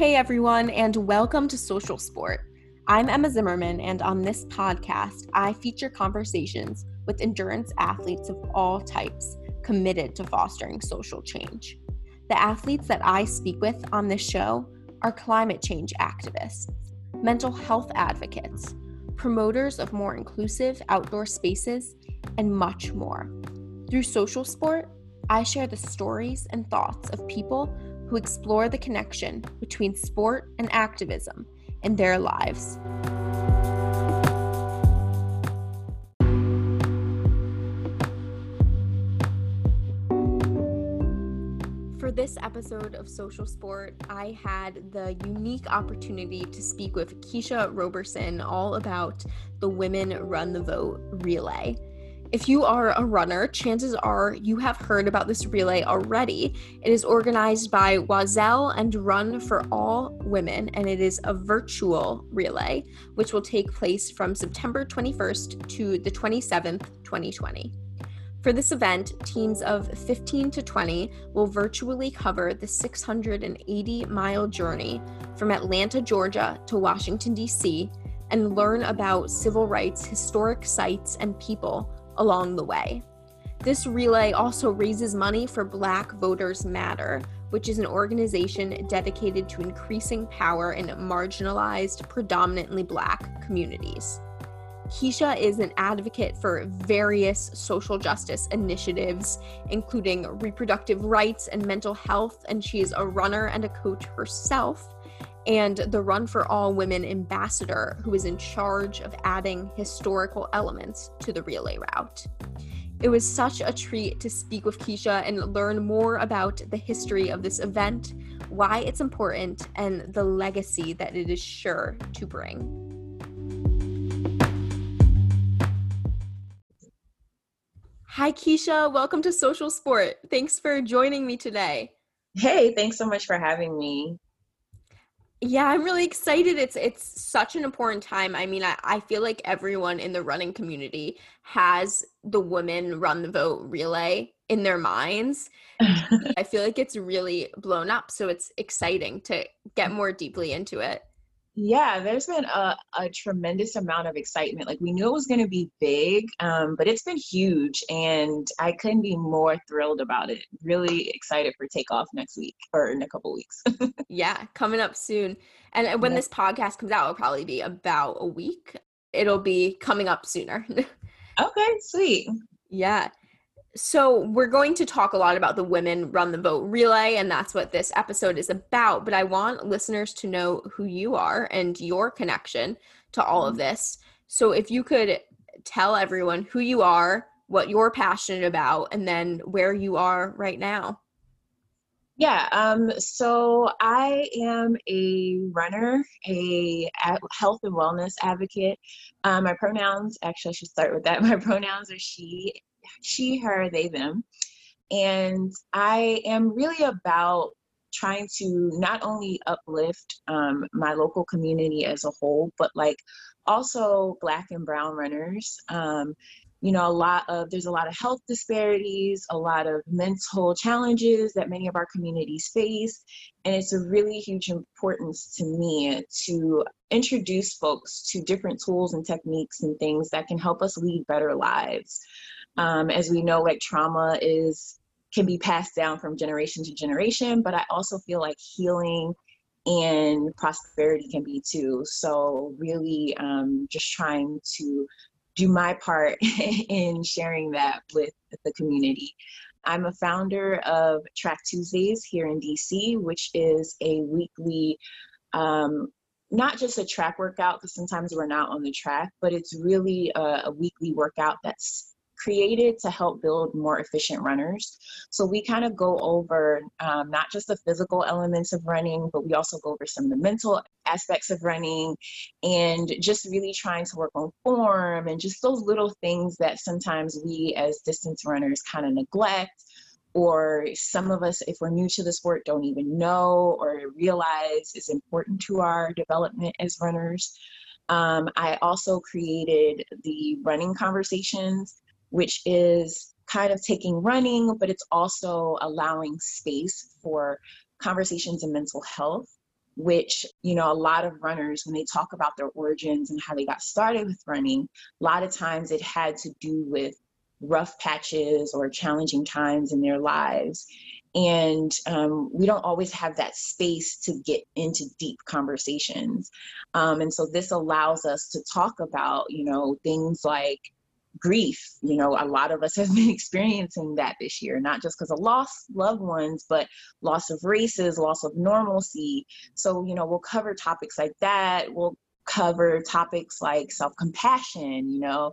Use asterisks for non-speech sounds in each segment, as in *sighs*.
Hey everyone, and welcome to Social Sport. I'm Emma Zimmerman, and on this podcast, I feature conversations with endurance athletes of all types committed to fostering social change. The athletes that I speak with on this show are climate change activists, mental health advocates, promoters of more inclusive outdoor spaces, and much more. Through social sport, I share the stories and thoughts of people who explore the connection between sport and activism in their lives. For this episode of Social Sport, I had the unique opportunity to speak with Keisha Roberson all about the Women Run the Vote relay. If you are a runner, chances are you have heard about this relay already. It is organized by Oiselle and Run for All Women, and it is a virtual relay, which will take place from September 21st to the 27th, 2020. For this event, teams of 15 to 20 will virtually cover the 680 mile journey from Atlanta, Georgia to Washington, D.C., and learn about civil rights, historic sites, and people along the way. This relay also raises money for Black Voters Matter, which is an organization dedicated to increasing power in marginalized, predominantly Black communities. Keisha is an advocate for various social justice initiatives, including reproductive rights and mental health, and she is a runner and a coach herself, and the Run for All Women ambassador, who is in charge of adding historical elements to the relay route. It was such a treat to speak with Keisha and learn more about the history of this event, why it's important, and the legacy that it is sure to bring. Hi, Keisha. Welcome to Social Sport. Thanks for joining me today. Hey, thanks so much for having me. Yeah, I'm really excited. It's it's such an important time. I mean, I, I feel like everyone in the running community has the women run the vote relay in their minds. *laughs* I feel like it's really blown up. So it's exciting to get more deeply into it. Yeah, there's been a, a tremendous amount of excitement. Like we knew it was going to be big, um, but it's been huge, and I couldn't be more thrilled about it. Really excited for takeoff next week or in a couple weeks. *laughs* yeah, coming up soon. And when yeah. this podcast comes out, it'll probably be about a week. It'll be coming up sooner. *laughs* okay, sweet. Yeah. So, we're going to talk a lot about the Women Run the Vote relay, and that's what this episode is about. But I want listeners to know who you are and your connection to all of mm-hmm. this. So, if you could tell everyone who you are, what you're passionate about, and then where you are right now. Yeah, um, so I am a runner, a health and wellness advocate. Um, my pronouns, actually, I should start with that. *laughs* My pronouns are she she, her, they, them. And I am really about trying to not only uplift um, my local community as a whole, but like also Black and Brown runners. Um, you know, a lot of there's a lot of health disparities, a lot of mental challenges that many of our communities face, and it's a really huge importance to me to introduce folks to different tools and techniques and things that can help us lead better lives. Um, as we know, like trauma is can be passed down from generation to generation, but I also feel like healing and prosperity can be too. So really, um, just trying to do my part *laughs* in sharing that with the community. I'm a founder of Track Tuesdays here in DC, which is a weekly um, not just a track workout because sometimes we're not on the track, but it's really a, a, weekly workout that's created to help build more efficient runners. So we kind of go over um, not just the physical elements of running, but we also go over some of the mental aspects of running and just really trying to work on form and just those little things that sometimes we as distance runners kind of neglect or some of us, if we're new to the sport, don't even know or realize is important to our development as runners. Um, I also created the running conversations, which is kind of taking running, but it's also allowing space for conversations in mental health which you know a lot of runners when they talk about their origins and how they got started with running a lot of times it had to do with rough patches or challenging times in their lives. And um, we don't always have that space to get into deep conversations. Um, and so this allows us to talk about you know things like grief you know a lot of us have *laughs* been experiencing that this year not just because of lost loved ones but loss of races loss of normalcy. So you know we'll cover topics like that. We'll cover topics like self-compassion you know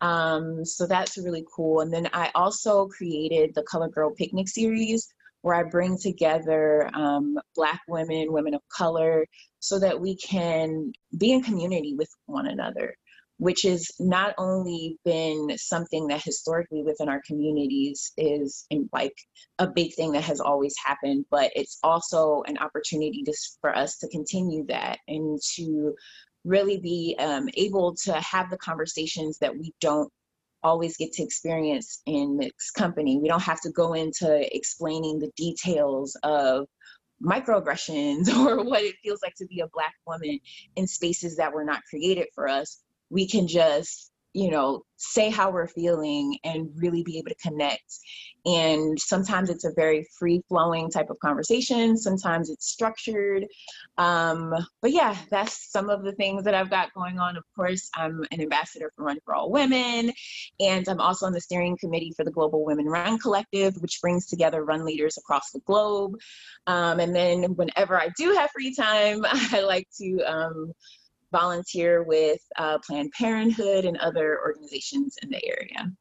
um, so that's really cool. And then i also created the color girl picnic series where I bring together um, Black women, women of color, so that we can be in community with one another, which has not only been something that historically within our communities is like a big thing that has always happened, but it's also an opportunity to, for us to continue that and to really be um, able to have the conversations that we don't always get to experience in mixed company. We don't have to go into explaining the details of microaggressions *laughs* or what it feels like to be a Black woman in spaces that were not created for us. We can just you know, say how we're feeling and really be able to connect. And sometimes it's a very free flowing type of conversation, sometimes it's structured. Um, but yeah, that's some of the things that I've got going on. Of course, I'm an ambassador for Run for All Women, and I'm also on the steering committee for the Global Women Run Collective, which brings together run leaders across the globe. Um, and then whenever I do have free time, *laughs* I like to. Um, volunteer with uh, Planned Parenthood and other organizations in the area.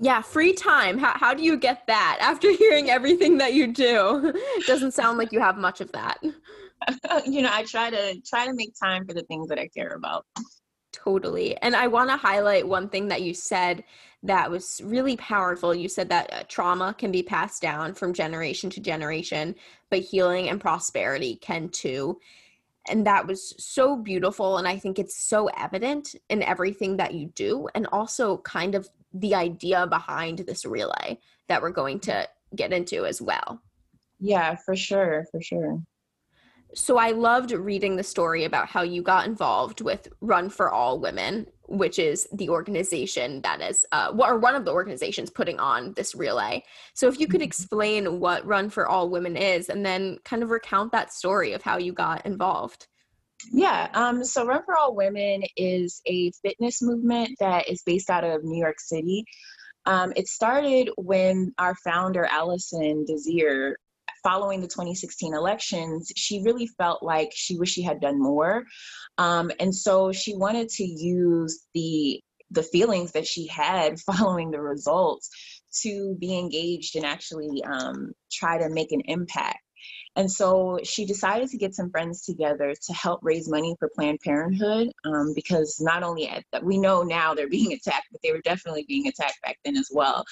Yeah, free time. How, how do you get that *laughs* after hearing everything that you do? It *laughs* Doesn't sound like you have much of that. *laughs* you know, I try to try to make time for the things that I care about. Totally. And I want to highlight one thing that you said that was really powerful. You said that uh, trauma can be passed down from generation to generation, but healing and prosperity can too and that was so beautiful and i think it's so evident in everything that you do and also kind of the idea behind this relay that we're going to get into as well. Yeah for sure for sure. So I loved reading the story about how you got involved with Run for All Women, which is the organization that is, uh, or one of the organizations putting on this relay. So if you could mm-hmm. explain what Run for All Women is, and then kind of recount that story of how you got involved. Yeah, um, so Run for All Women is a fitness movement that is based out of New York City. Um, it started when our founder, Alison Desir, following the 2016 elections, she really felt like she wished she had done more. Um, and so she wanted to use the the feelings that she had *laughs* following the results to be engaged and actually um, try to make an impact. And so she decided to get some friends together to help raise money for Planned Parenthood um, because not only at, we know now they're *laughs* being attacked, but they were definitely being attacked back then as well.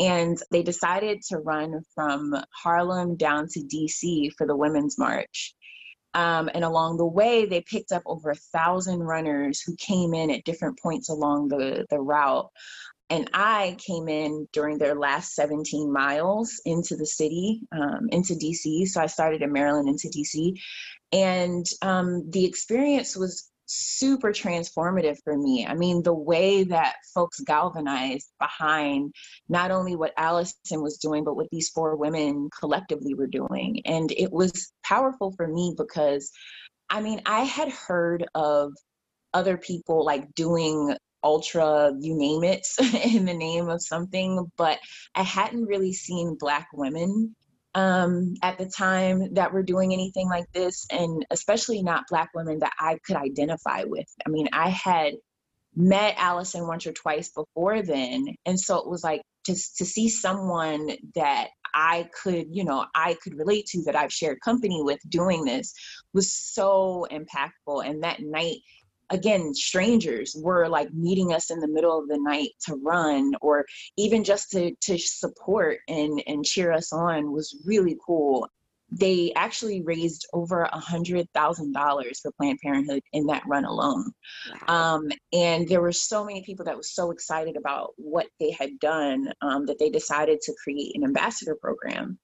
And they decided to run from Harlem down to DC for the Women's March. Um, and along the way, they picked up over a thousand runners who came in at different points along the, the route and I came in during their last 17 miles into the city, um, into DC. So I started in Maryland into DC. And um, the experience was super transformative for me. I mean, the way that folks galvanized behind not only what Alison was doing, but what these four women collectively were doing. And it was powerful for me because, I mean, I had heard of other people like doing ultra you name it *laughs* in the name of something but i hadn't really seen black women um, at the time that were doing anything like this and especially not black women that i could identify with. I mean i had met alison once or twice before then and so it was like just to see someone that i could you know i could relate to that i've shared company with doing this was so impactful and that night again strangers were like meeting us in the middle of the night to run or even just to to support and and cheer us on was really cool they actually raised over a hundred thousand dollars for Planned Parenthood in that run alone. Wow. Um, and there were so many people that were so excited about what they had done um, that they decided to create an ambassador program.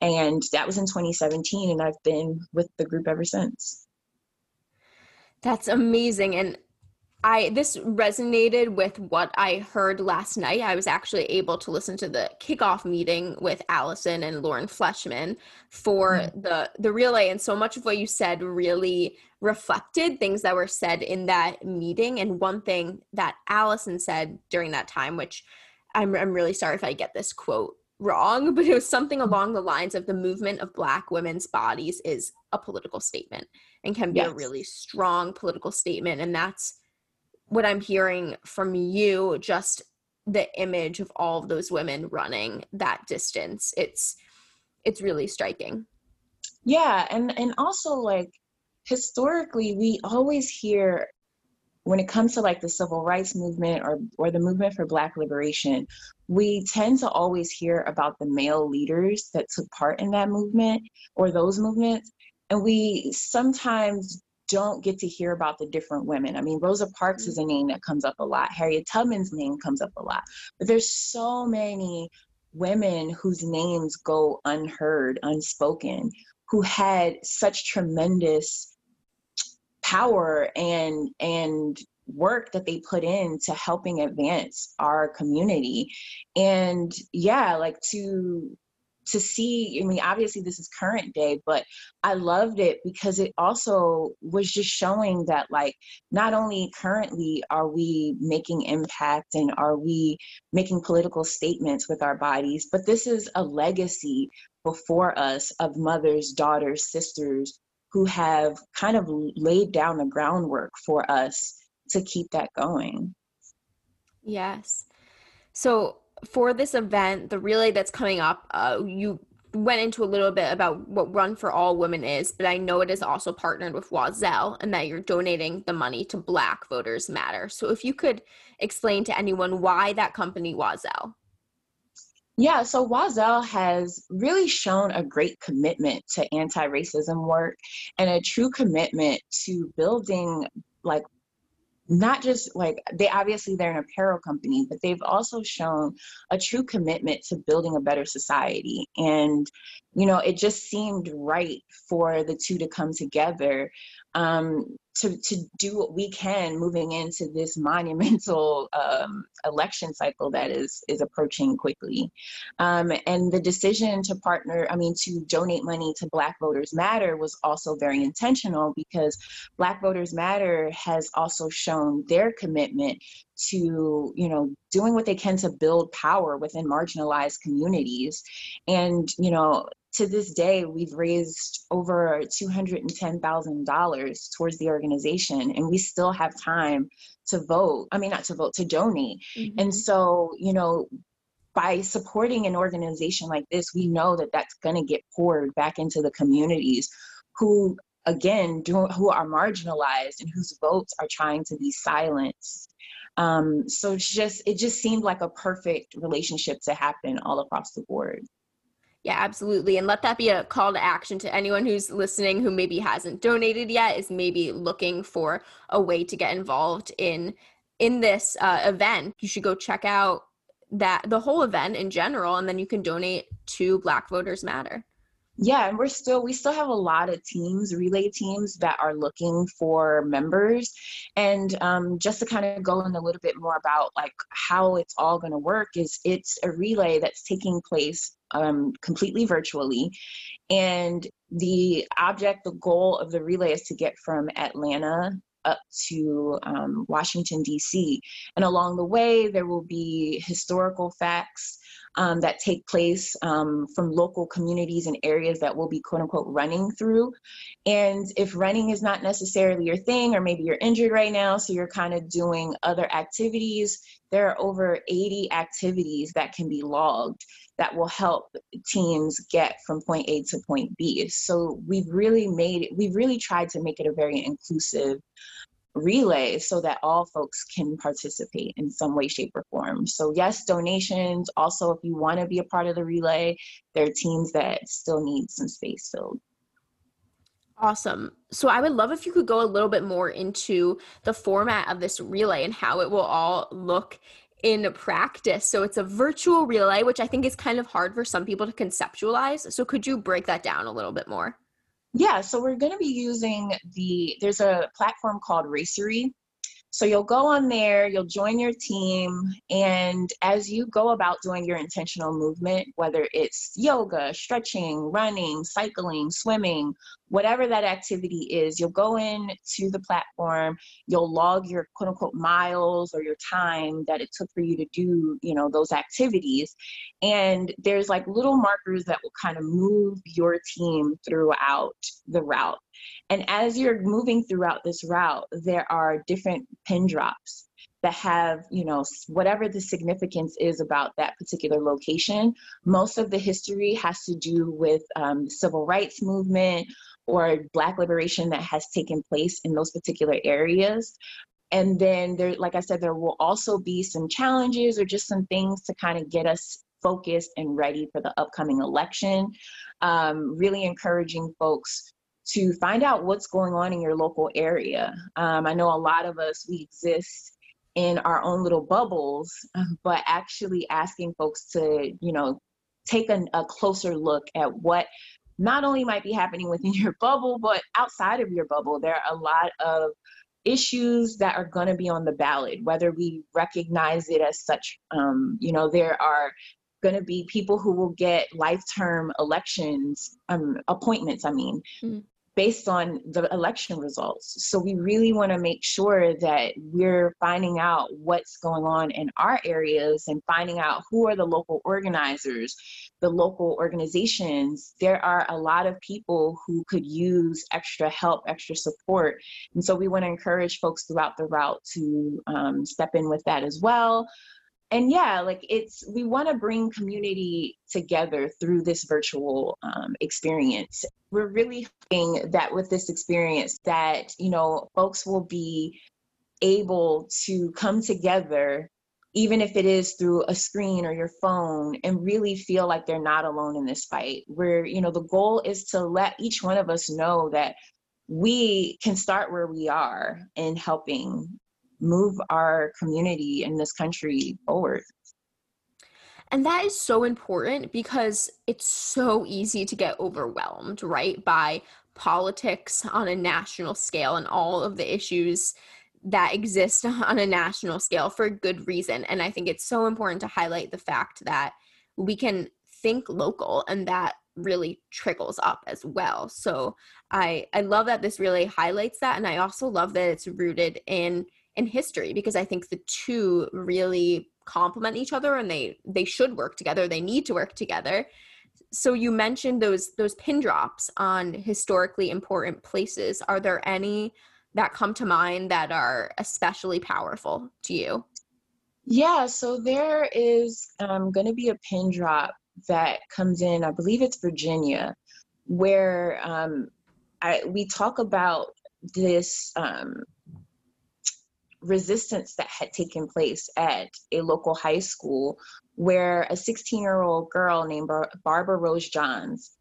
And that was in 2017, and I've been with the group ever since. That's amazing. And I this resonated with what I heard last night. I was actually able to listen to the kickoff meeting with Alison and Lauren Fleshman for mm-hmm. the the relay, and so much of what you said really reflected things that were said in that meeting. And one thing that Alison said during that time, which I'm I'm really sorry if I get this quote wrong, but it was something mm-hmm. along the lines of the movement of Black women's bodies is a political statement and can be yes. a really strong political statement, and that's what I'm hearing from you, just the image of all of those women running that distance, it's it's really striking. Yeah, and and also like historically we always hear when it comes to like the civil rights movement or or the movement for black liberation we tend to always hear about the male leaders that took part in that movement or those movements and we sometimes don't get to hear about the different women. I mean, Rosa Parks is a name that comes up a lot. Harriet Tubman's name comes up a lot. But there's so many women whose names go unheard, unspoken, who had such tremendous power and and work that they put in to helping advance our community and yeah like to to see i mean obviously this is current day but i loved it because it also was just showing that like not only currently are we making impact and are we making political statements with our bodies but this is a legacy before us of mothers daughters sisters who have kind of laid down the groundwork for us to keep that going. Yes. So for this event, the relay that's coming up, uh, you went into a little bit about what Run for All Women is, but I know it is also partnered with Oiselle and that you're donating the money to Black Voters Matter. So if you could explain to anyone why that company Oiselle. Yeah, so Oiselle has really shown a great commitment to anti racism work and a true commitment to building like not just like they obviously they're an apparel company but they've also shown a true commitment to building a better society. And you know it just seemed right for the two to come together um, to, to do what we can moving into this monumental um, election cycle that is is approaching quickly. Um, and the decision to partner i mean to donate money to black voters matter was also very intentional because black voters matter has also shown their commitment to you know doing what they can to build power within marginalized communities. And you know to this day, we've raised over $210,000 towards the organization, and we still have time to vote. I mean, not to vote, to donate. Mm-hmm. And so, you know, by supporting an organization like this, we know that that's going to get poured back into the communities who, again, do, who are marginalized and whose votes are trying to be silenced. Um, so it's just it just seemed like a perfect relationship to happen all across the board. Yeah, absolutely. And let that be a call to action to anyone who's listening who maybe hasn't donated yet, is maybe looking for a way to get involved in in this uh, event. You should go check out that the whole event in general, and then you can donate to Black Voters Matter yeah and we're still we still have a lot of teams relay teams that are looking for members. And um, just to kind of go in a little bit more about like how it's all going to work is it's a relay that's taking place um, completely virtually. And the object the goal of the relay is to get from atlanta up to um, Washington, D.C. And along the way, there will be historical facts um, that take place um, from local communities and areas that we'll be quote unquote running through. And if running is not necessarily your thing, or maybe you're injured right now, so you're kind of doing other activities, there are over 80 activities that can be logged that will help teams get from point A to point B. So we've really made it, we've really tried to make it a very inclusive relay so that all folks can participate in some way shape or form so yes donations also if you want to be a part of the relay there are teams that still need some space filled Awesome. So I would love if you could go a little bit more into the format of this relay and how it will all look in practice. So it's a virtual relay, which I think is kind of hard for some people to conceptualize. So could you break that down a little bit more? Yeah, so we're going to be using the, there's a platform called Racery so you'll go on there, you'll join your team, and as you go about doing your intentional movement, whether it's yoga, stretching, running, cycling, swimming, whatever that activity is, you'll go in to the platform, you'll log your quote unquote miles or your time that it took for you to do, you know, those activities. And there's like little markers that will kind of move your team throughout the route. And as you're moving throughout this route, there are different pin drops that have, you know, whatever the significance is about that particular location. Most of the history has to do with um, civil rights movement or Black liberation that has taken place in those particular areas. And then there, like I said, there will also be some challenges or just some things to kind of get us focused and ready for the upcoming election. Um, really encouraging folks to find out what's going on in your local area. Um, I know a lot of us, we exist in our own little bubbles, *laughs* but actually asking folks to, you know, take a, a closer look at what not only might be happening within *laughs* your bubble, but outside of your bubble. There are a lot of issues that are going to be on the ballot, whether we recognize it as such. Um, you know, there are going to be people who will get life term elections um, appointments i mean mm based on the election results. So we really want to make sure that we're finding out what's going on in our areas and finding out who are the local organizers, the local organizations. There are a lot of people who could use extra help, extra support. And so we want to encourage folks throughout the route to um, step in with that as well and yeah like it's we want to bring community together through this virtual um, experience. We're really hoping that with this experience that you know folks will be able to come together even if it is through a screen or your phone and really feel like they're not alone in this fight. Where you know the goal is to let each one of us know that we can start where we are in helping move our community in this country forward. And that is so important because it's so easy to get overwhelmed, right, by politics on a national scale and all of the issues that exist *laughs* on a national scale for good reason. And I think it's so important to highlight the fact that we can think local and that really trickles up as well. So I I love that this really highlights that and I also love that it's rooted in in history because I think the two really complement each other and they they should work together. They need to work together. So you mentioned those those pin drops on historically important places. Are there any that come to mind that are especially powerful to you? Yeah, so there is um, going to be a pin drop that comes in, I believe it's Virginia, where um, I, we talk about this um, resistance that had taken place at a local high school where a 16 year old girl named Bar- Barbara Rose Johns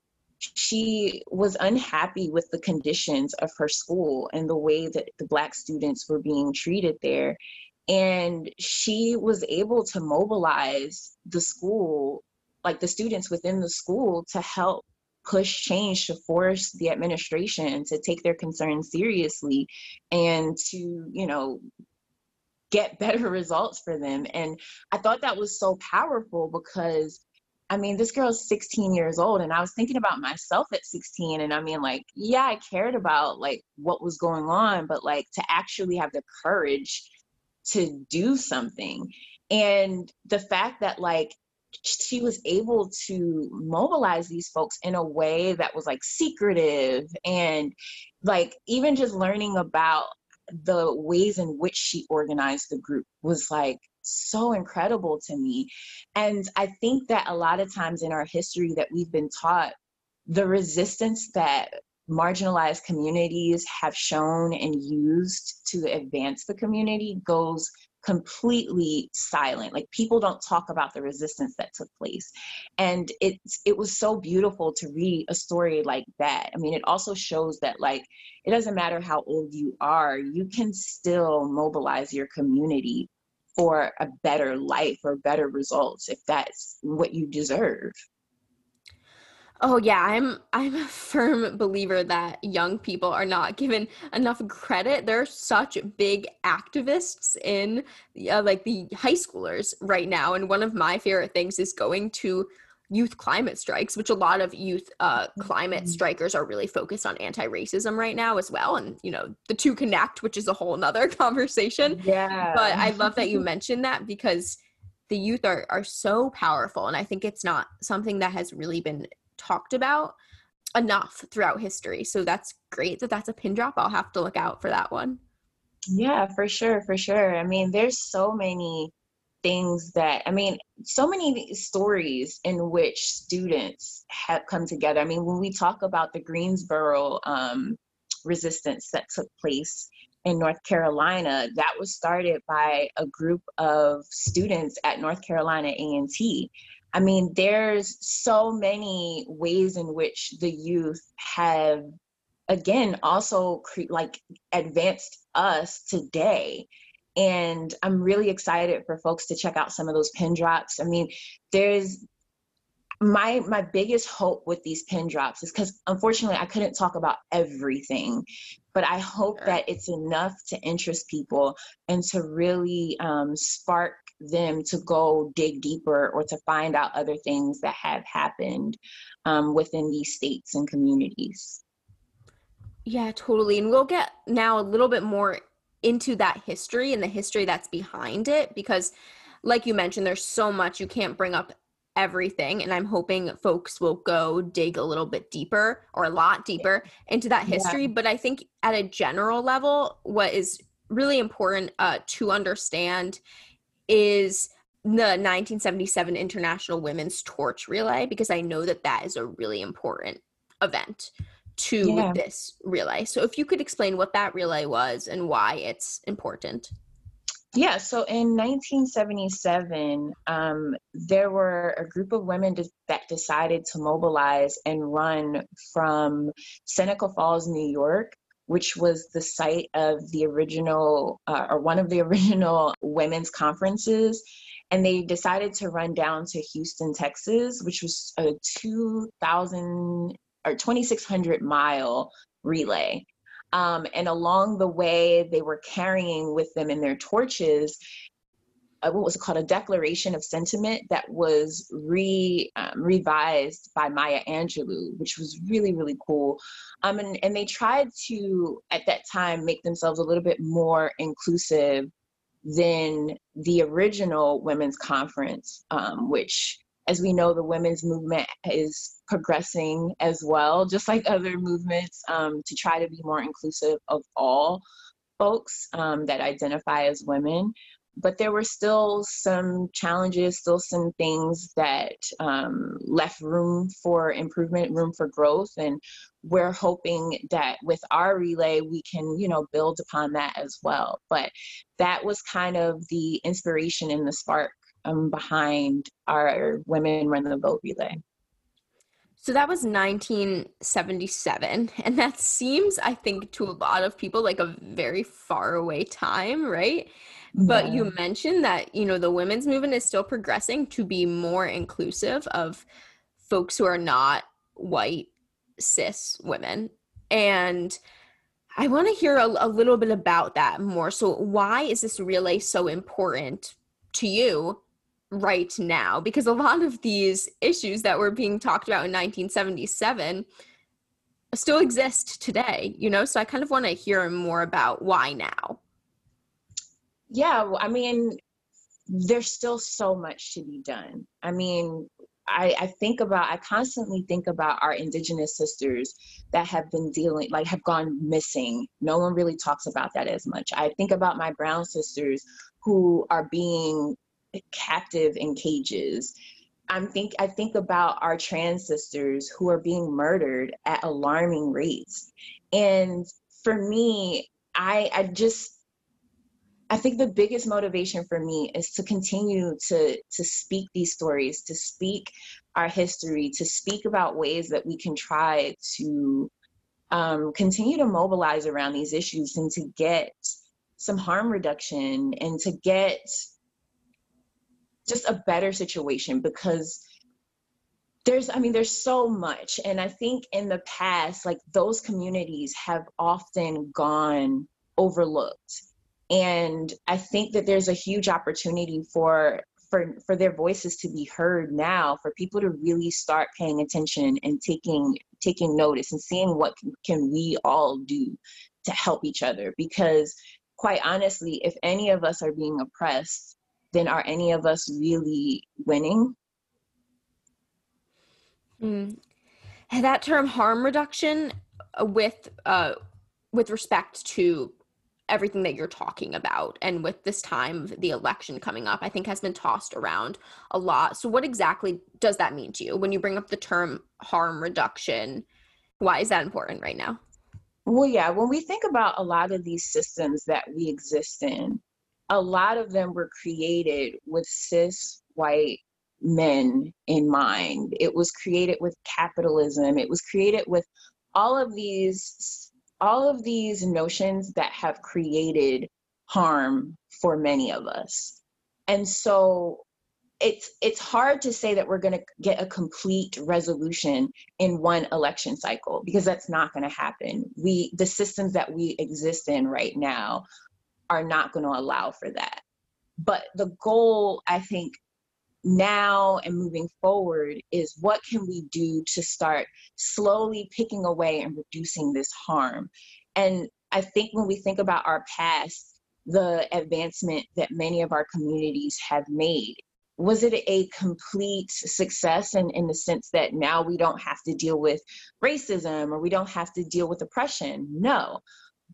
she was unhappy with the conditions of her school and the way that the black students were being treated there. And she was able to mobilize the school like the students within the school to help push change to force the administration to take their concerns seriously and to you know get *laughs* better results for them. And I thought that was so powerful because I mean, this girl's 16 years old, and I was thinking about myself at 16. And I mean, like, yeah, I cared about like what was going on, but like to actually have the courage to do something. And the fact that like she was able to mobilize these folks in a way that was like secretive and like even just learning about the ways in which she organized the group was like so incredible to me. And I think that a lot of times in our history that we've been taught, the resistance that marginalized communities have shown and used to advance the community goes completely silent. Like people don't talk about the resistance that took place. And it's it was so beautiful to read a story like that. I mean it also shows that like it doesn't matter how old you are you can still mobilize your community for a better life or better results if that's what you deserve Oh yeah, I'm I'm a firm believer that young people are not given enough credit. They're such big activists in uh, like the high schoolers right now, and one of my favorite things is going to youth climate strikes, which a lot of youth uh, climate mm-hmm. strikers are really focused on anti-racism right now as well. And you know, the two connect, which is a whole nother *laughs* conversation. Yeah. But I love that you *laughs* mentioned that because the youth are are so powerful, and I think it's not something that has really been talked about enough throughout history. So that's great that that's a pin drop. I'll have to look out for that one. Yeah, for sure, for sure. I mean, there's so many things that I mean, so many stories in which students have come together. I mean, when we talk about the Greensboro um, resistance that took place in North Carolina, that was started by a group of students at North Carolina A&T I mean, there's so many ways in which the youth have, again, also cre- like advanced us today. And I'm really excited for folks to check out some of those pin drops. I mean, there's my my biggest hope with these pin drops is because unfortunately I couldn't talk about everything, but I hope sure. that it's enough to interest people and to really um, spark them to go dig deeper or to find out other things that have happened um, within these states and communities. Yeah, totally. And we'll get now a little bit more into that history and the history that's behind it because, like you mentioned, there's so much you can't bring up everything and i'm hoping folks will go dig a little bit deeper or a lot deeper into that history yeah. but i think at a general level what is really important uh, to understand is the 1977 International Women's Torch Relay because I know that that is a really important event to yeah. this relay. So if you could explain what that relay was and why it's important. Yeah, so in 1977, um, there were a group of women that decided to mobilize and run from Seneca Falls, New York, which was the site of the original, uh, or one of the *laughs* original women's conferences. And they decided to run down to Houston, Texas, which was a 2,000 or 2,600 mile relay. Um, and along the way, they were carrying with them in their torches what was called a declaration of sentiment that was re um, revised by Maya Angelou, which was really really cool. Um, and and they tried to at that time make themselves a little bit more inclusive than the original women's conference, um, which as we know, the women's movement is progressing as well, just like other movements, um, to try to be more inclusive of all folks um, that identify as women. But there were still some challenges, still some things that um, left room for improvement, room for growth. And we're hoping that with our relay, we can, you know, build upon that as well. But that was kind of the inspiration and the spark um, behind our Women Run the Vote relay. So that was 1977. And that seems, I think, to a lot of people like a very far away time, right? Yeah. But you mentioned that, you know, the women's movement is still progressing to be more inclusive of folks who are not white cis women. And I want to hear a, a little bit about that more. So, why is this relay so important to you right now because a lot of these issues that were being talked about in 1977 still exist today you know so i kind of want to hear more about why now yeah i mean there's still so much to be done i mean I, I think about i constantly think about our indigenous sisters that have been dealing like have gone missing no one really talks about that as much i think about my brown sisters who are being captive in cages. I'm think I think about our trans sisters who are being murdered at alarming rates. And for me, I I just I think the biggest motivation for me is to continue to to speak these stories, to speak our history, to speak about ways that we can try to um, continue to mobilize around these issues and to get some harm reduction and to get just a better situation because there's i mean there's so much. And i think in the past like those communities have often gone overlooked and i think that there's a huge opportunity for for for their voices to be heard now for people to really start paying attention and taking taking notice and seeing what can, can we all do to help each other because quite honestly if any of us are being oppressed then are any of us really winning? Mm. That term harm reduction with uh, with respect to everything that you're talking about and with this time the election coming up i think has been tossed around a lot so what exactly does that mean to you when you bring up the term harm reduction why is that important right now well yeah when we think about a lot of these systems that we exist in a lot of them were created with cis white men in mind. It was created with capitalism. It was created with all of these all of these notions that have created harm for many of us. And so it's it's hard to say that we're going to get a complete resolution in one election cycle because that's not going to happen. We the systems that we exist in right now are not going to allow for that. But the goal, I think, now and moving forward is what can we do to start slowly picking away and reducing this harm? And I think when we think about our past, the advancement that many of our communities have made, was it a complete success in, in the sense that now we don't have to deal with racism or we don't have to deal with oppression? No.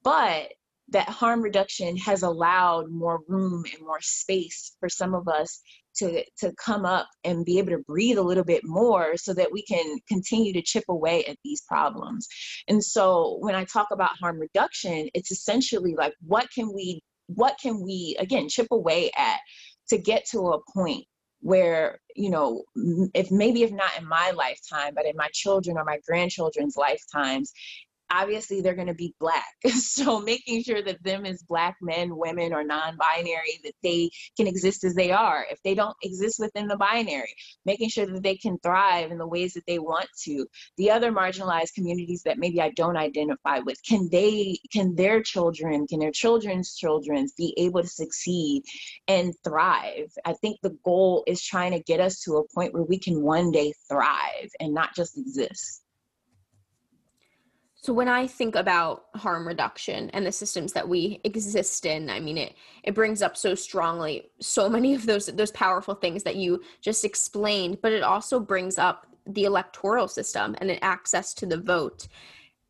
But that harm reduction has allowed more room and more space for some of us to to come up and be able to breathe a little bit more so that we can continue to chip away at these problems. And so when i talk about harm reduction it's essentially like what can we what can we again chip away at to get to a point where you know if maybe if not in my lifetime but in my children or my grandchildren's lifetimes obviously they're going to be black. *laughs* So making sure that them as black men women or non-binary that they can exist as they are. If they don't exist within the binary making sure that they can thrive in the ways that they want to. The other marginalized communities that maybe i don't identify with can they can their children can their children's children be able to succeed and thrive? I think the goal is trying to get us to a point where we can one day thrive and not just exist so when I think about harm reduction and the systems that we exist in, I mean it it brings up so strongly so many of those those powerful things that you just explained, but it also brings up the electoral system and an access to the vote.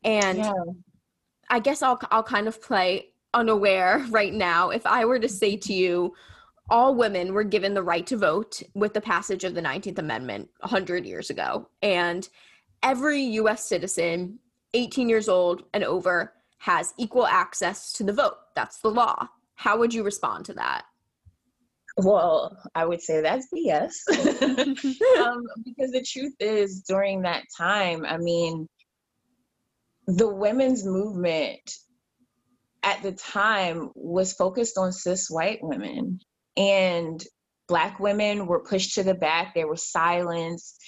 And yeah. I guess I'll I'll kind of play unaware right now if I were to say to you all women were given the right to vote with the passage of the 19th amendment 100 years ago and every US citizen 18 years old and over has equal access to the vote. That's the law. How would you respond to that? Well, I would say that's BS. *laughs* *laughs* um, because the truth is, during that time, I mean, the women's movement at the time was focused on cis white women, and Black women were pushed to the back, they were silenced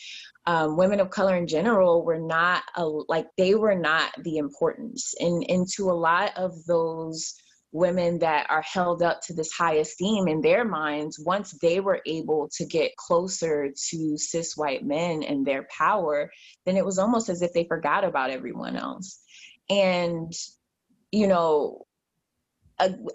um, women of color in general were not a, like they were not the importance. And into a lot of those women that are held up to this high esteem in their minds once they were able to get closer to cis white men and their power then it was almost as if they forgot about everyone else. And you know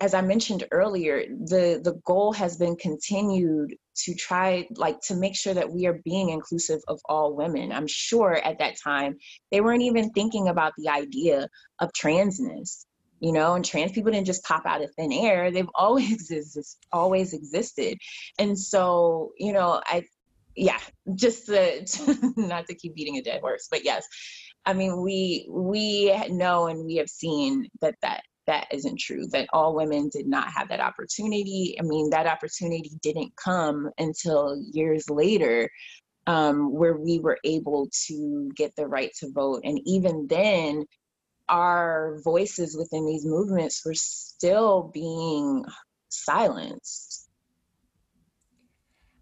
as I mentioned earlier, the the goal has been continued to try like to make sure that we are being inclusive of all women. I'm sure at that time they weren't even thinking about the idea of transness, you know, and trans people didn't just pop out of thin air. They've *laughs* always existed, always existed. And so, you know, I yeah, just to, *laughs* not to keep beating a dead horse, but yes, I mean, we we know and we have seen that that that isn't true. That all women did not have that opportunity. I mean, that opportunity didn't come until years later, um, where we were able to get the right to vote, and even then, our voices within these movements were still being silenced.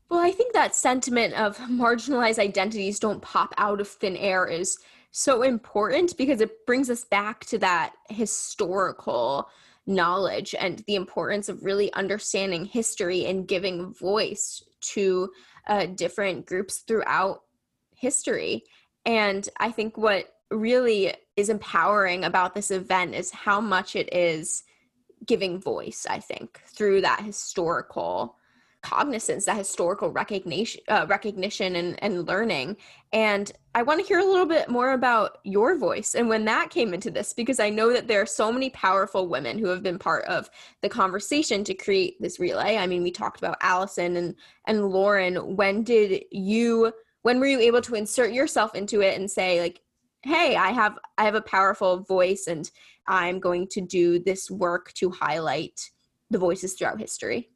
Well, I think that sentiment of marginalized identities don't pop out of thin air is so important because it brings us back to that historical knowledge and the importance of really understanding history and giving voice to uh, different groups throughout history. And I think what really is empowering about this event is how much it is giving voice, I think, through that historical cognizance, that historical recognition, uh, recognition and, and learning. And I want to hear a little bit more about your voice and when that came into this, because I know that there are so many powerful women who have been part of the conversation to create this relay. I mean, we talked about Alison and and Lauren. When did you? When were you able to insert yourself into it and say like, "Hey, I have I have a powerful voice, and I'm going to do this work to highlight the voices throughout history"?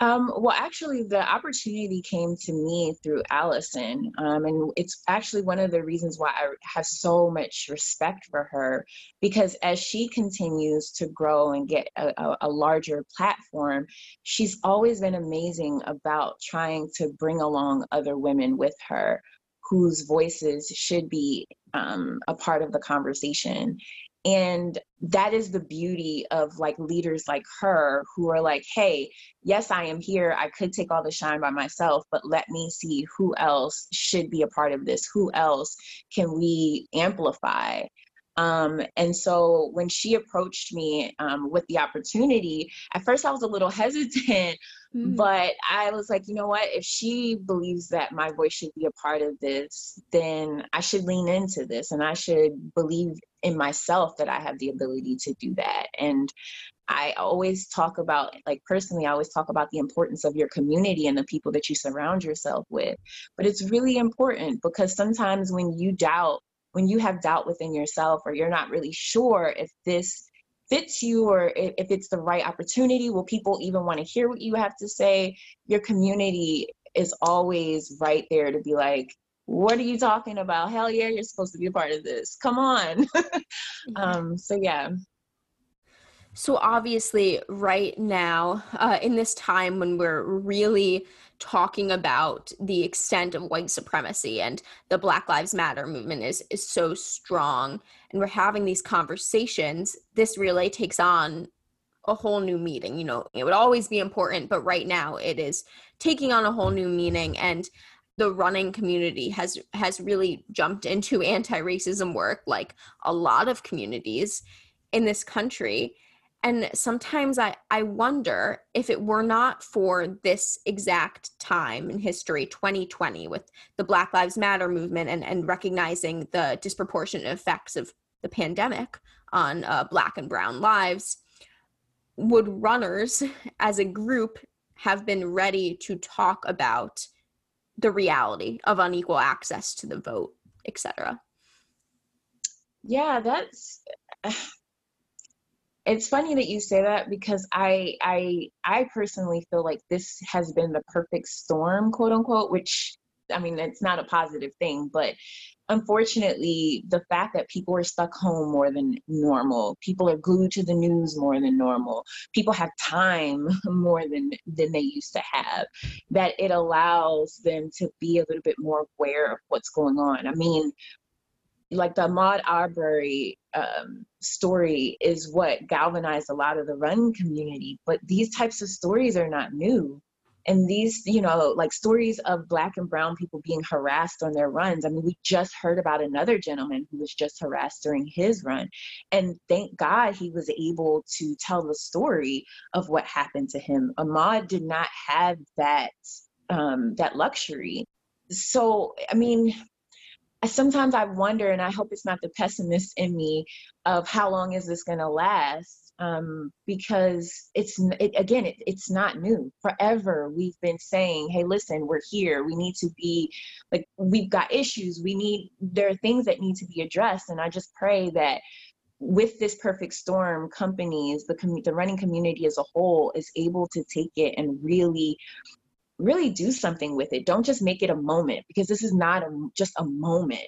Um, well, actually, the opportunity came to me through Alison. Um, and it's actually one of the reasons why I have so much respect for her because as she continues to grow and get a, a, larger platform, she's always been amazing about trying to bring along other women with her whose voices should be um, a part of the conversation and that is the beauty of like leaders like her who are like hey yes i am here. I could take all the shine by myself but let me see who else should be a part of this. Who else can we amplify um, and so when she approached me um, with the opportunity, at first I was a little *laughs* hesitant, mm. but I was like, you know what? If she believes that my voice should be a part of this, then I should lean into this and I should believe in myself that I have the ability to do that. And I always talk about, like personally, I always talk about the importance of your community and the people that you surround yourself with. But it's really important because sometimes when you doubt, when you have doubt within yourself or you're not really sure if this fits you or if, it's the right opportunity, will people even want to hear what you have to say? Your community is always right there to be like, what are you talking about? Hell yeah, you're supposed to be a part of this. Come on. *laughs* um, so yeah. So obviously, right now, uh, in this time when we're really talking about the extent of white supremacy and the Black Lives Matter movement is is so strong, and we're having these conversations, this relay takes on a whole new meaning. You know, it would always be important, but right now it is taking on a whole new meaning and the running community has has really jumped into anti-racism work like a lot of communities in this country and sometimes I, I wonder if it were not for this exact time in history 2020 with the black lives matter movement and, and recognizing the disproportionate effects of the pandemic on uh, black and brown lives would runners as a group have been ready to talk about the reality of unequal access to the vote, etc. Yeah, that's it's funny that you say that because I I I personally feel like this has been the perfect storm, quote unquote, which I mean it's not a positive thing, but unfortunately, the fact that people are stuck home more than normal, people are glued to the news more than normal, people have time *laughs* more than than they used to have, that it allows them to be a little bit more aware of what's going on. I mean, like the Ahmaud Arbery um, story is what galvanized a lot of the run community, but these types of stories are not new. And these you know like stories of black and brown people being harassed on their runs. I mean we just heard about another gentleman who was just harassed during his run and thank god he was able to tell the story of what happened to him. Ahmaud did not have that um, that luxury. So i mean sometimes I wonder, and I hope it's not the pessimist in me, of how long is this going to last? um, because it's it, again it, it's not new. Forever we've been saying hey listen we're here. We need to be like we've got issues. We need there are things that need to be addressed and i just pray that with this perfect storm companies the com- the running community as a whole is able to take it and really really do something with it. Don't just make it a moment because this is not a, just a moment.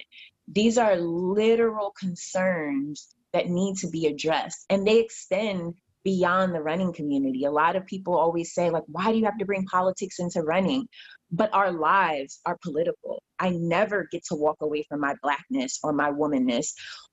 These are literal concerns that need to be addressed and they extend beyond the running community. A lot of people always say like why do you have to bring politics into running but our lives are political. I never get to walk away from my blackness or my womanness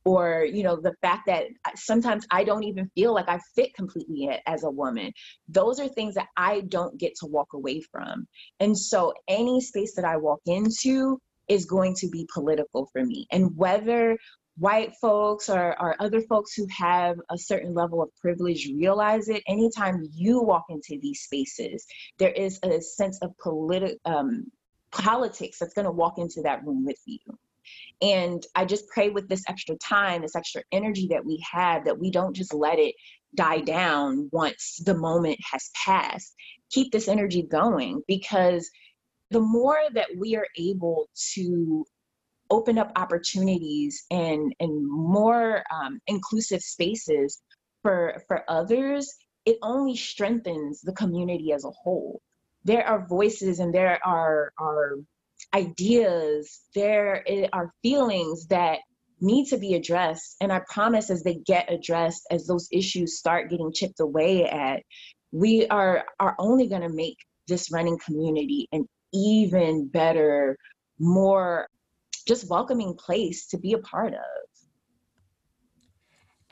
or you know the fact that sometimes i don't even feel like i fit completely as a woman. Those are things that i don't get to walk away from. And so any space that i walk into is going to be political for me. And whether white folks or, or other folks who have a certain level of privilege realize it anytime you walk into these spaces there is a sense of politi- um, politics that's going to walk into that room with you. And i just pray with this extra time this extra energy that we have that we don't just let it die down once the moment has passed. Keep this energy going because the more that we are able to open up opportunities and and more um, inclusive spaces for for others it only strengthens the community as a whole. There are voices and there are are ideas there are feelings that need to be addressed. And i promise as they get addressed as those issues start getting chipped away at we are are only going to make this running community an even better more just welcoming place to be a part of.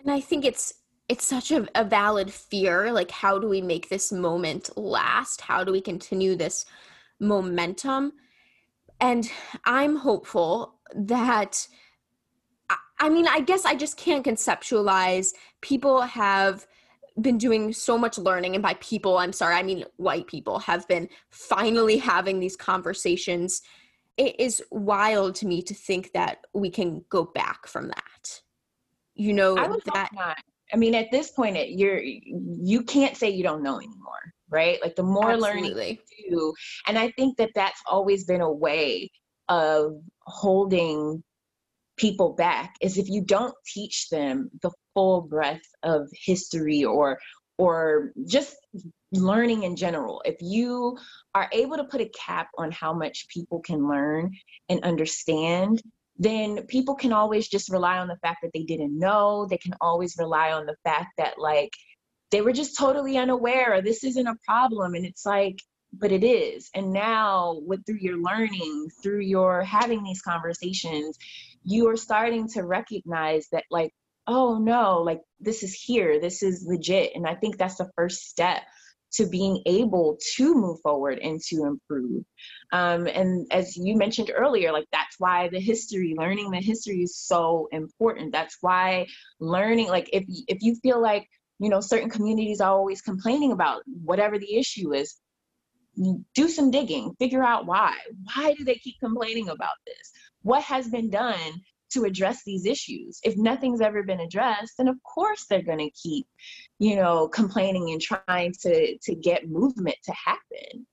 And i think it's it's such a, a valid fear like how do we make this moment last? How do we continue this momentum? And i'm hopeful that I mean, I guess I just can't conceptualize. People have been doing so much learning, and by people, I'm sorry, I mean white people have been finally having these conversations it is wild to me to think that we can go back from that. You know I would that not. I mean, at this point, it, you're you can't say you don't know anymore, right? Like the more Absolutely. learning you do, and I think that that's always been a way of holding people back is if you don't teach them the full breadth of history or or just learning in general. If you are able to put a cap on how much people can learn and understand, then people can always just rely on the fact that they didn't know. They can always rely on the fact that, like, they were just totally unaware or this isn't a problem. And it's like, but it is. And now, with through your learning, through your having these conversations, you are starting to recognize that, like, oh no, like this is here, this is legit. And I think that's the first step to being able to move forward and to improve. Um, and as you mentioned earlier, like that's why the history, learning the history is so important. That's why learning, like if if you feel like you know certain communities are always complaining about whatever the issue is, do some digging, figure out why. Why do they keep complaining about this? What has been done to address these issues. If nothing's ever been addressed, then of course they're going to keep, you know, complaining and trying to to get movement to happen.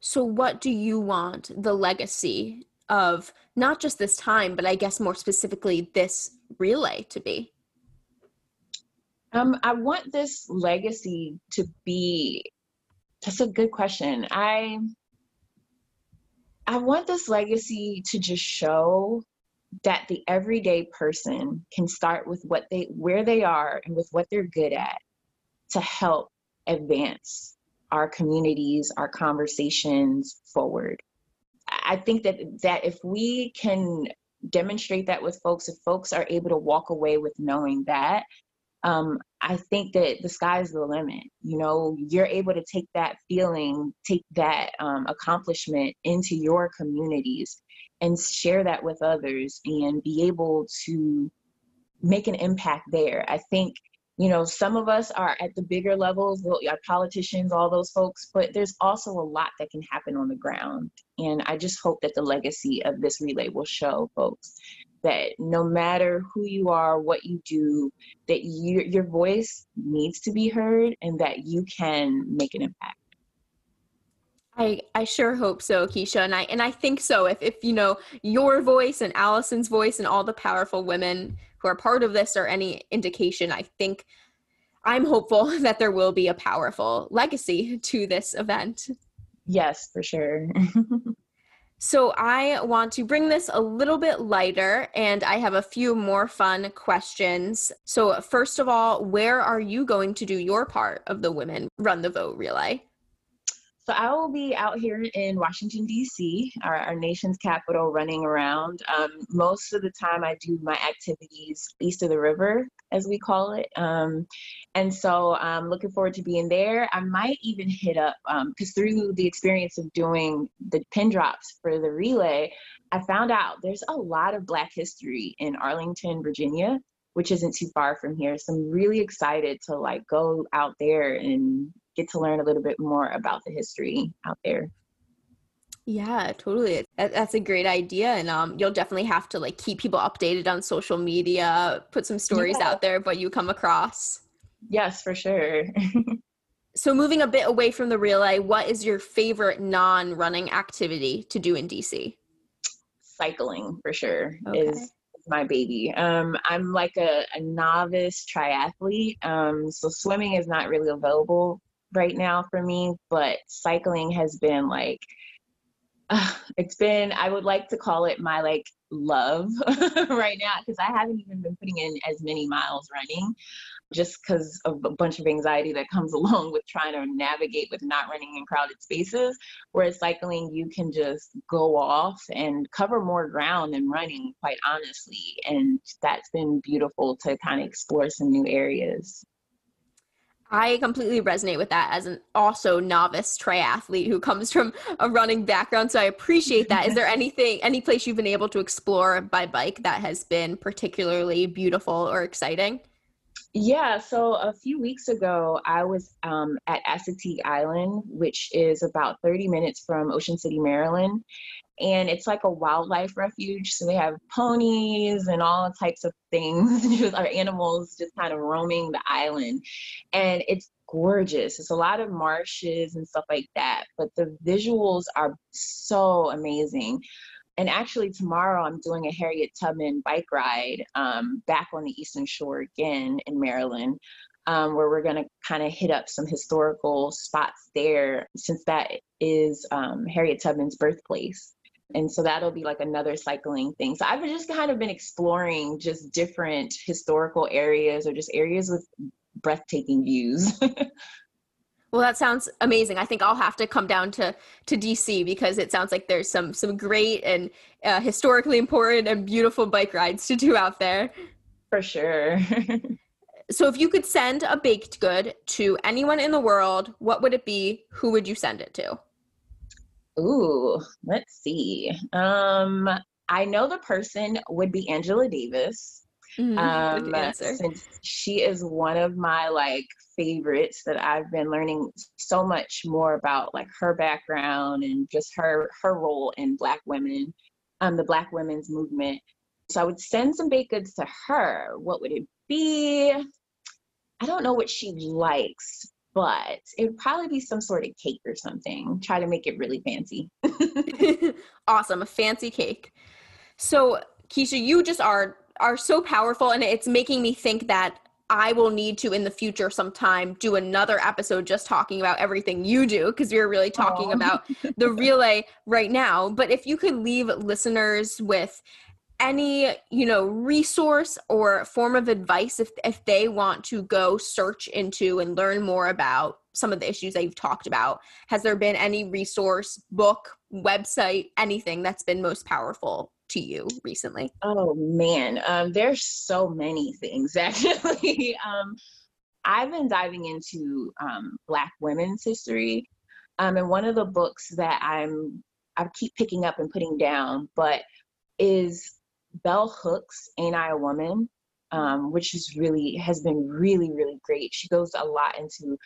So what do you want the legacy of not just this time, but I guess more specifically this relay to be? Um, I want this legacy to be that's a good question. I I want this legacy to just show that the everyday person can start with what they where they are and with what they're good at to help advance our communities, our conversations forward. I think that that if we can demonstrate that with folks, if folks are able to walk away with knowing that, um, I think that the sky's the limit. You know, you're able to take that feeling, take that um, accomplishment into your communities and share that with others and be able to make an impact there. I think, you know, some of us are at the bigger levels, our politicians, all those folks, but there's also a lot that can happen on the ground. And I just hope that the legacy of this relay will show folks that no matter who you are, what you do, that you, your voice needs to be heard and that you can make an impact. I, I sure hope so, Keisha. And I and I think so. If if you know your voice and Alison's voice and all the powerful women who are part of this are any indication, I think I'm hopeful *laughs* that there will be a powerful legacy to this event. Yes, for sure. *laughs* so I want to bring this a little bit lighter and I have a few more fun questions. So first of all, where are you going to do your part of the Women Run the Vote relay? So I will be out here in Washington, D.C., our, our nation's capital, running around. Um, most of the time, I do my activities east of the river, as we call it. Um, and so I'm looking forward to being there. I might even hit up, because um, through the experience of doing the pin drops for the relay, I found out there's a lot of Black history in Arlington, Virginia which isn't too far from here. So I'm really excited to like go out there and get to learn a little bit more about the history out there. Yeah, totally. that's a great idea, and um, you'll definitely have to like keep people updated on social media, put some stories yeah. out there, but you come across. Yes, for sure. *laughs* so, moving a bit away from the relay, what is your favorite non-running activity to do in DC? Cycling, for sure, okay. is my baby. Um, I'm like a, a novice triathlete, um, so swimming is not really available right now for me, but cycling has been like uh, *sighs* it's been I would like to call it my like love *laughs* right now because I haven't even been putting in as many miles running just because of a bunch of anxiety that comes *laughs* along with trying to navigate with not running in crowded spaces. Whereas cycling, you can just go off and cover more ground than running, quite honestly. And that's been beautiful to kind of explore some new areas. I completely resonate with that as an also novice triathlete who comes from a running background. So I appreciate that. Is there *laughs* anything, any place you've been able to explore by bike that has been particularly beautiful or exciting? Yeah, so a few weeks ago, I was um, at Assateague Island, which is about 30 minutes from Ocean City, Maryland and it's like a wildlife refuge. So they have ponies and all types of things, *laughs* just our animals just kind of roaming the island. And it's gorgeous. It's a lot of marshes and stuff like that, but the visuals are so amazing. And actually, tomorrow I'm doing a Harriet Tubman bike ride um, back on the Eastern Shore again in Maryland. Um, where we're going to kind of hit up some historical spots there, since that is um, Harriet Tubman's birthplace and so that'll be like another cycling thing. So i've just kind of been exploring just different historical areas or just areas with breathtaking views. *laughs* Well that sounds amazing. I think i'll have to come down to to dc because it sounds like there's some some great and uh, historically important and beautiful bike rides to do out there. For sure. *laughs* So if you could send a baked good to anyone in the world what would it be? Who would you send it to Ooh, let's see. Um, I know the person would be Angela Davis. Mm, um, since she is one of my like favorites that I've been learning so much more about like her background and just her her role in Black women, um, the Black women's movement. So I would send some baked goods to her. What would it be? I don't know what she likes, but it would probably be some sort of cake or something. Try to make it really fancy. *laughs* *laughs* awesome, a fancy cake. So, Keisha, you just are are so powerful and it's making me think that I will need to in the future sometime do another episode just talking about everything you do because we are really talking Aww. about the *laughs* relay right now. But if you could leave listeners with any you know resource or form of advice if if they want to go search into and learn more about some of the issues that you've talked about? Has there been any resource book website anything that's been most powerful to you recently? Oh man. Um, there's so many things *laughs* actually. Um, i've been diving into um, black women's history. Um, and one of the books that i'm i keep picking up and putting down but is Bell Hooks, Ain't I a Woman, um, which is really has been really really great. She goes a lot into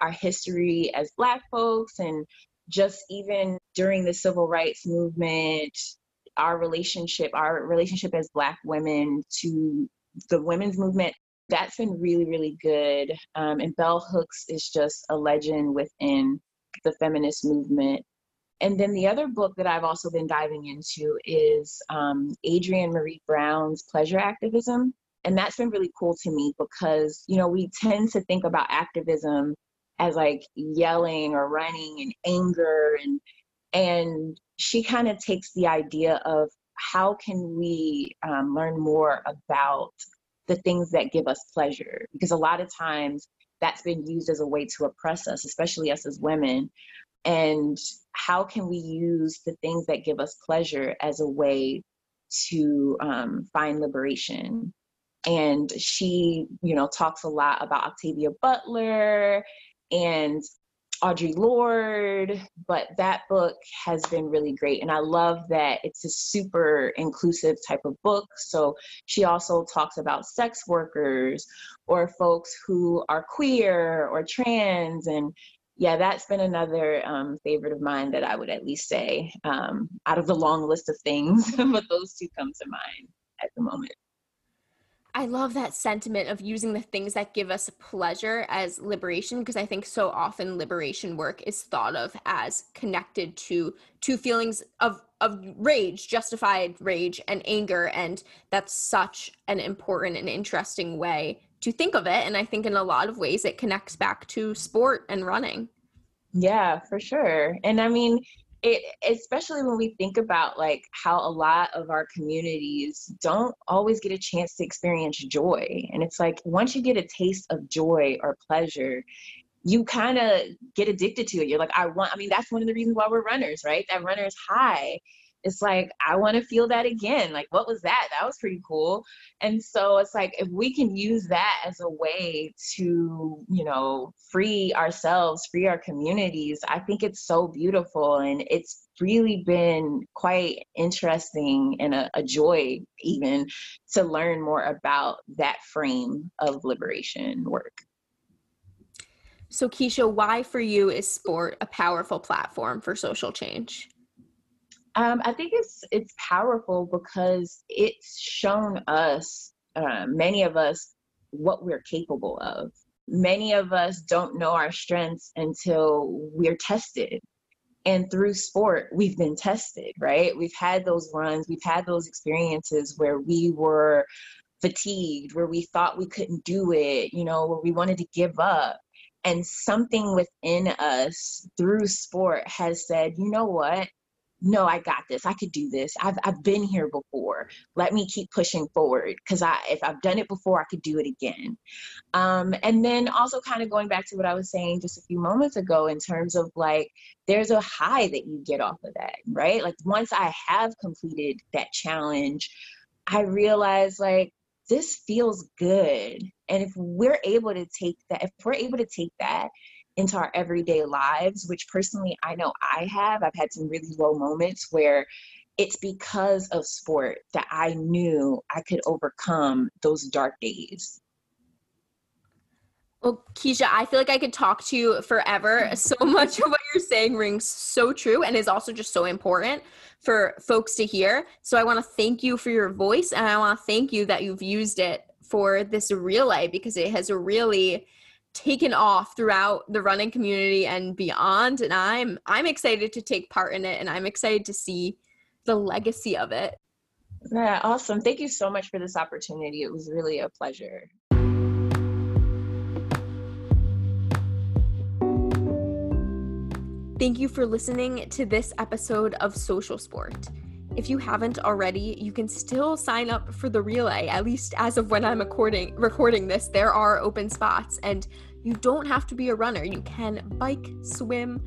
our history as Black folks and just even during the civil rights movement, our relationship, our relationship as Black women to the women's movement, that's been really, really good. Um, and Bell Hooks is just a legend within the feminist movement. And then the other book that I've also been diving into is um, Adrienne Maree Brown's Pleasure Activism. And that's been really cool to me because, you know, we tend to think about activism as like yelling or running and anger and and she kind of takes the idea of how can we um, learn more about the things that give us pleasure because a lot of times that's been used as a way to oppress us especially us as women and how can we use the things that give us pleasure as a way to um, find liberation and she you know talks a lot about octavia butler and Audre Lorde, but that book has been really great. And I love that it's a super inclusive type of book. So she also talks about sex workers or folks who are queer or trans. And yeah, that's been another um, favorite of mine that I would at least say um, out of the long list of things, *laughs* but those two come to mind at the moment. I love that sentiment of using the things that give us pleasure as liberation because I think so often liberation work is thought of as connected to two feelings of of rage, justified rage and anger and that's such an important and interesting way to think of it and I think in a lot of ways it connects back to sport and running. Yeah, for sure. And I mean, it especially when we think about like how a lot of our communities don't always get a chance to experience joy and it's like once you get a taste of joy or pleasure you kind of get addicted to it you're like i want i mean that's one of the reasons why we're runners right that runner's high it's like i want to feel that again like what was that? That was pretty cool. And so it's like if we can use that as a way to you know free ourselves free our communities i think it's so beautiful and it's really been quite interesting and a, a joy even to learn more about that frame of liberation work. So keisha why for you is sport a powerful platform for social change um, I think it's it's powerful because it's shown us, uh, many of us, what we're capable of. Many of us don't know our strengths until we're tested. And through sport, we've been tested, right? We've had those runs, we've had those experiences where we were fatigued, where we thought we couldn't do it, you know, where we wanted to give up. And something within us through sport has said, you know what? No, I got this. I could do this. I've I've been here before. Let me keep pushing forward because I if I've done it before, I could do it again. Um, and then also kind of going back to what I was saying just a few moments ago in terms of like there's a high that you get off of that, right? Like once I have completed that challenge, I realize like this feels good. And if we're able to take that, if we're able to take that into our everyday lives, which personally I know I have. I've had some really low moments where it's because of sport that I knew I could overcome those dark days. Well, Keisha, I feel like I could talk to you forever. *laughs* So much of what you're saying rings so true and is also just so important for folks to hear. So I want to thank you for your voice and I want to thank you that you've used it for this relay because it has really taken off throughout the running community and beyond and i'm i'm excited to take part in it and i'm excited to see the legacy of it. Yeah awesome. Thank you so much for this opportunity. It was really a pleasure. Thank you for listening to this episode of Social Sport. If you haven't already, you can still sign up for the relay. At least as of when I'm recording recording this, there are open spots and you don't have to be a runner. You can bike, swim,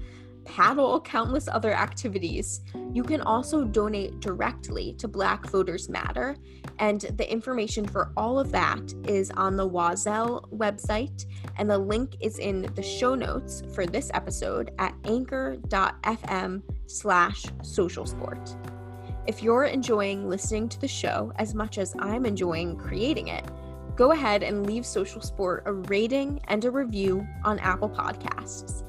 paddle, countless other activities. You can also donate directly to Black Voters Matter, and the information for all of that is on the Oiselle website, and the link is in the show notes for this episode at anchor.fm slash social sport. If you're enjoying listening to the show as much as I'm enjoying creating it, go ahead and leave Social Sport a rating and a review on Apple Podcasts.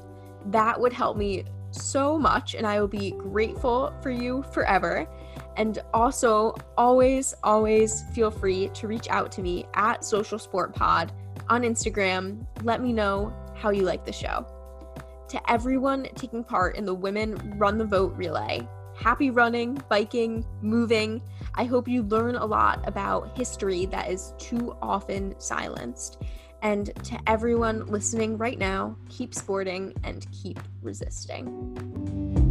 That would help me so much, and I will be grateful for you forever. And also, always, always feel free to reach out to me at Social Sport Pod on Instagram. Let me know how you like the show. To everyone taking part in the Women Run the Vote relay, happy running, biking, moving. I hope you learn a lot about history that is too often silenced. And to everyone listening right now, keep sporting and keep resisting.